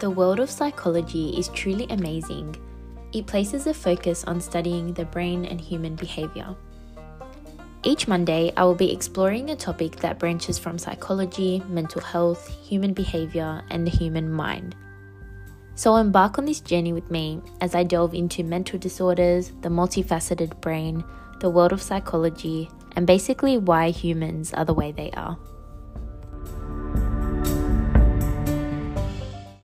The world of psychology is truly amazing. It places a focus on studying the brain and human behavior. Each Monday, I will be exploring a topic that branches from psychology, mental health, human behavior, and the human mind. So embark on this journey with me as I delve into mental disorders, the multifaceted brain, the world of psychology, and basically why humans are the way they are.